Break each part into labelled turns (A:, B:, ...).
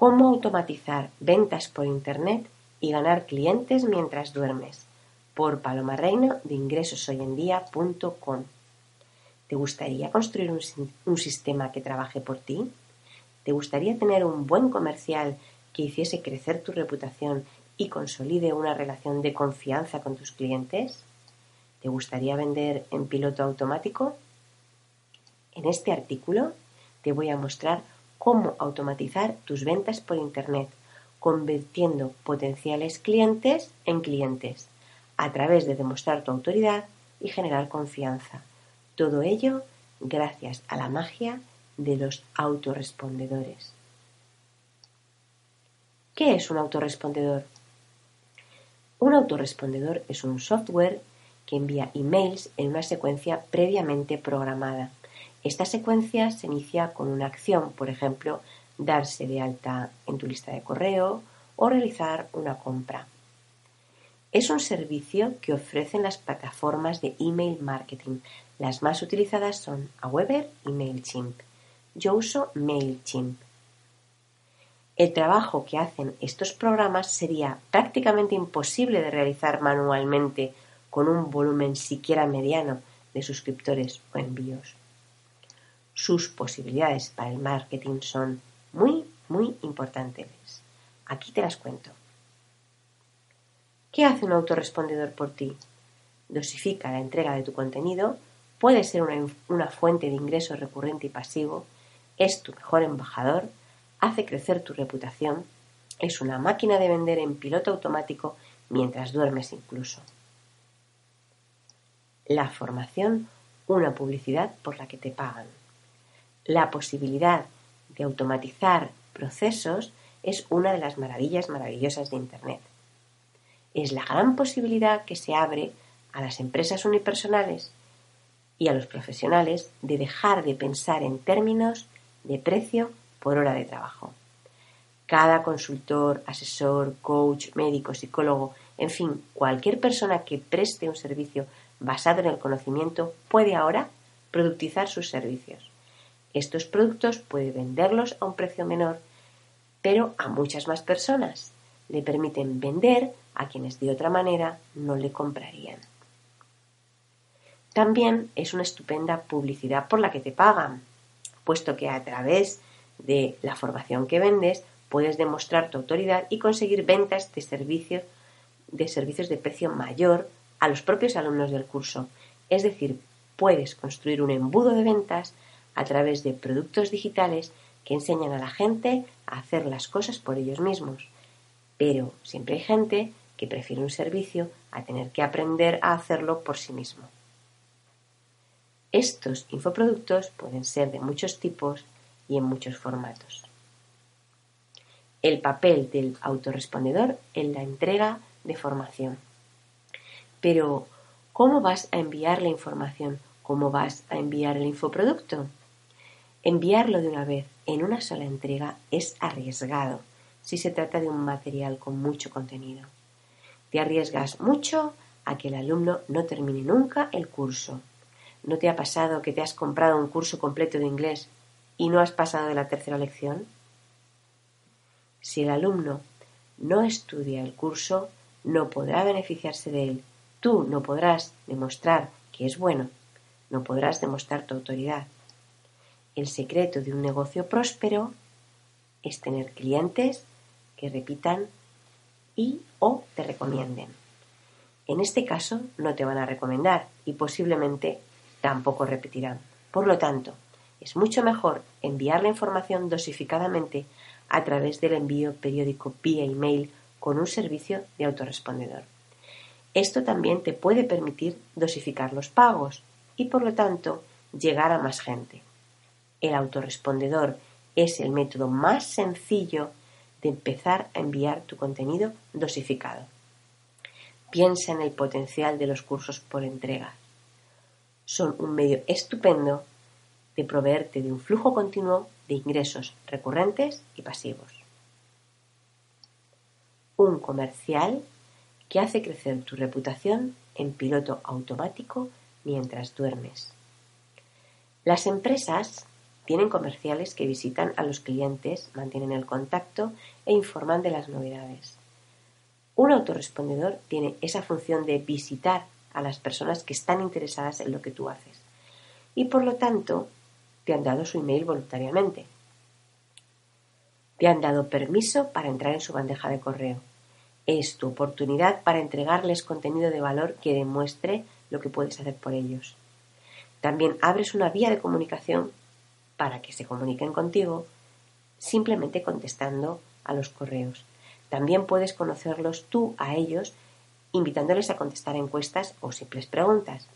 A: ¿Cómo automatizar ventas por Internet y ganar clientes mientras duermes? Por Paloma Reino de ingresoshoyendía.com. ¿Te gustaría construir un, un sistema que trabaje por ti? ¿Te gustaría tener un buen comercial que hiciese crecer tu reputación y consolide una relación de confianza con tus clientes? ¿Te gustaría vender en piloto automático? En este artículo te voy a mostrar cómo automatizar tus ventas por Internet, convirtiendo potenciales clientes en clientes, a través de demostrar tu autoridad y generar confianza. Todo ello gracias a la magia de los autorrespondedores. ¿Qué es un autorrespondedor? Un autorrespondedor es un software que envía emails en una secuencia previamente programada esta secuencia se inicia con una acción, por ejemplo, darse de alta en tu lista de correo o realizar una compra. Es un servicio que ofrecen las plataformas de email marketing. Las más utilizadas son Aweber y MailChimp. Yo uso MailChimp. El trabajo que hacen estos programas sería prácticamente imposible de realizar manualmente con un volumen siquiera mediano de suscriptores o envíos sus posibilidades para el marketing son muy, muy importantes. Aquí te las cuento. ¿Qué hace un autorrespondedor por ti? Dosifica la entrega de tu contenido, puede ser una, una fuente de ingreso recurrente y pasivo, es tu mejor embajador, hace crecer tu reputación, es una máquina de vender en piloto automático mientras duermes incluso. La formación, una publicidad por la que te pagan la posibilidad de automatizar procesos es una de las maravillas maravillosas de Internet. Es la gran posibilidad que se abre a las empresas unipersonales y a los profesionales de dejar de pensar en términos de precio por hora de trabajo. Cada consultor, asesor, coach, médico, psicólogo, en fin, cualquier persona que preste un servicio basado en el conocimiento puede ahora productizar sus servicios. Estos productos puede venderlos a un precio menor, pero a muchas más personas. Le permiten vender a quienes de otra manera no le comprarían. También es una estupenda publicidad por la que te pagan, puesto que a través de la formación que vendes puedes demostrar tu autoridad y conseguir ventas de servicios de servicios de precio mayor a los propios alumnos del curso. Es decir, puedes construir un embudo de ventas a través de productos digitales que enseñan a la gente a hacer las cosas por ellos mismos. Pero siempre hay gente que prefiere un servicio a tener que aprender a hacerlo por sí mismo. Estos infoproductos pueden ser de muchos tipos y en muchos formatos. El papel del autorrespondedor en la entrega de formación. Pero, ¿cómo vas a enviar la información? ¿Cómo vas a enviar el infoproducto? Enviarlo de una vez en una sola entrega es arriesgado si se trata de un material con mucho contenido. Te arriesgas mucho a que el alumno no termine nunca el curso. ¿No te ha pasado que te has comprado un curso completo de inglés y no has pasado de la tercera lección? Si el alumno no estudia el curso, no podrá beneficiarse de él. Tú no podrás demostrar que es bueno, no podrás demostrar tu autoridad. El secreto de un negocio próspero es tener clientes que repitan y o te recomienden. En este caso no te van a recomendar y posiblemente tampoco repetirán. Por lo tanto, es mucho mejor enviar la información dosificadamente a través del envío periódico vía email con un servicio de autorrespondedor. Esto también te puede permitir dosificar los pagos y por lo tanto llegar a más gente. El autorrespondedor Es el método más sencillo de empezar a enviar tu contenido dosificado. Piensa en el potencial de los cursos por entrega. Son un medio estupendo de proveerte de un flujo continuo de ingresos recurrentes y pasivos. Un comercial que hace crecer tu reputación en piloto automático mientras duermes. Las empresas tienen comerciales que visitan a los clientes, mantienen el contacto e informan de las novedades. Un autorrespondedor tiene esa función de visitar a las personas que están interesadas en lo que tú haces y por lo tanto te han dado su email voluntariamente. Te han dado permiso para entrar en su bandeja de correo. Es tu oportunidad para entregarles contenido de valor que demuestre lo que puedes hacer por ellos. También abres una vía de comunicación para que se comuniquen contigo simplemente contestando a los correos. También puedes conocerlos tú a ellos invitándoles a contestar encuestas o simples preguntas.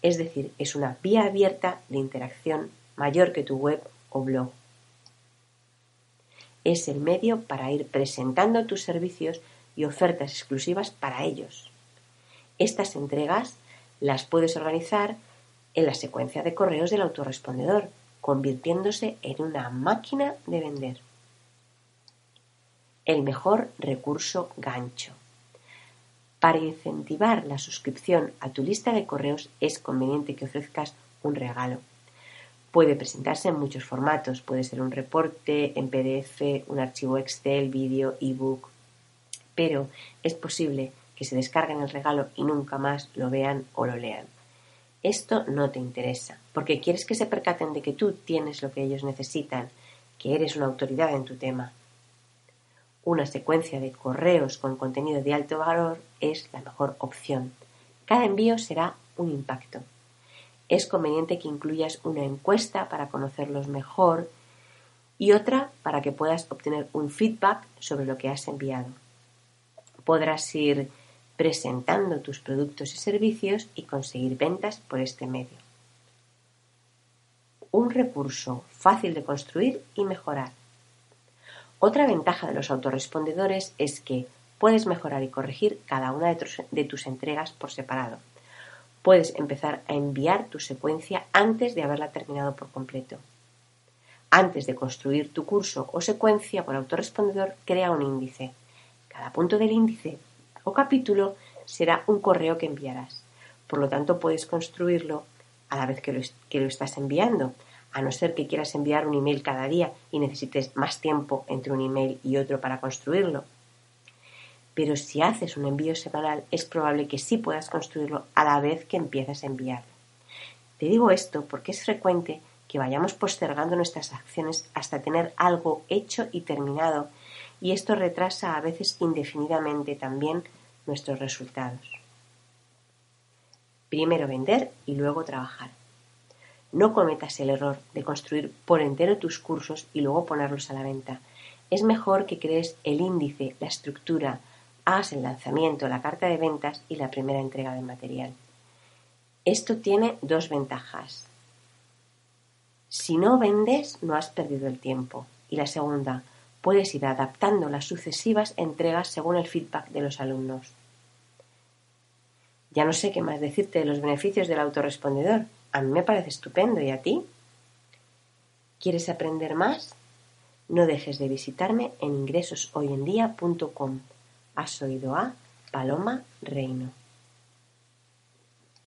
A: Es decir, es una vía abierta de interacción mayor que tu web o blog. Es el medio para ir presentando tus servicios y ofertas exclusivas para ellos. Estas entregas las puedes organizar en la secuencia de correos del autorrespondedor, convirtiéndose en una máquina de vender. El mejor recurso gancho. Para incentivar la suscripción a tu lista de correos es conveniente que ofrezcas un regalo. Puede presentarse en muchos formatos, puede ser un reporte en PDF, un archivo Excel, vídeo, ebook, pero es posible que se descarguen el regalo y nunca más lo vean o lo lean. Esto no te interesa, porque quieres que se percaten de que tú tienes lo que ellos necesitan, que eres una autoridad en tu tema. Una secuencia de correos con contenido de alto valor es la mejor opción. Cada envío será un impacto. Es conveniente que incluyas una encuesta para conocerlos mejor y otra para que puedas obtener un feedback sobre lo que has enviado. Podrás ir presentando tus productos y servicios y conseguir ventas por este medio. Un recurso fácil de construir y mejorar. Otra ventaja de los autorrespondedores es que puedes mejorar y corregir cada una de tus, entregas por separado. Puedes empezar a enviar tu secuencia antes de haberla terminado por completo. Antes de construir tu curso o secuencia por autorrespondedor, crea un índice. Cada punto del índice o capítulo será un correo que enviarás. Por lo tanto, puedes construirlo a la vez que lo, estás enviando, a no ser que quieras enviar un email cada día y necesites más tiempo entre un email y otro para construirlo. Pero si haces un envío semanal, es probable que sí puedas construirlo a la vez que empiezas a enviar. Te digo esto porque es frecuente que vayamos postergando nuestras acciones hasta tener algo hecho y terminado, y esto retrasa a veces indefinidamente también nuestros resultados. Primero vender y luego trabajar. No cometas el error de construir por entero tus cursos y luego ponerlos a la venta. Es mejor que crees el índice, la estructura, hagas el lanzamiento, la carta de ventas y la primera entrega de material. Esto tiene dos ventajas. Si no vendes, no has perdido el tiempo. Y la segunda, puedes ir adaptando las sucesivas entregas según el feedback de los alumnos. Ya no sé qué más decirte de los beneficios del autorrespondedor. A mí me parece estupendo. ¿Y a ti? ¿Quieres aprender más? No dejes de visitarme en ingresoshoyendia.com. Has oído a Paloma Reino.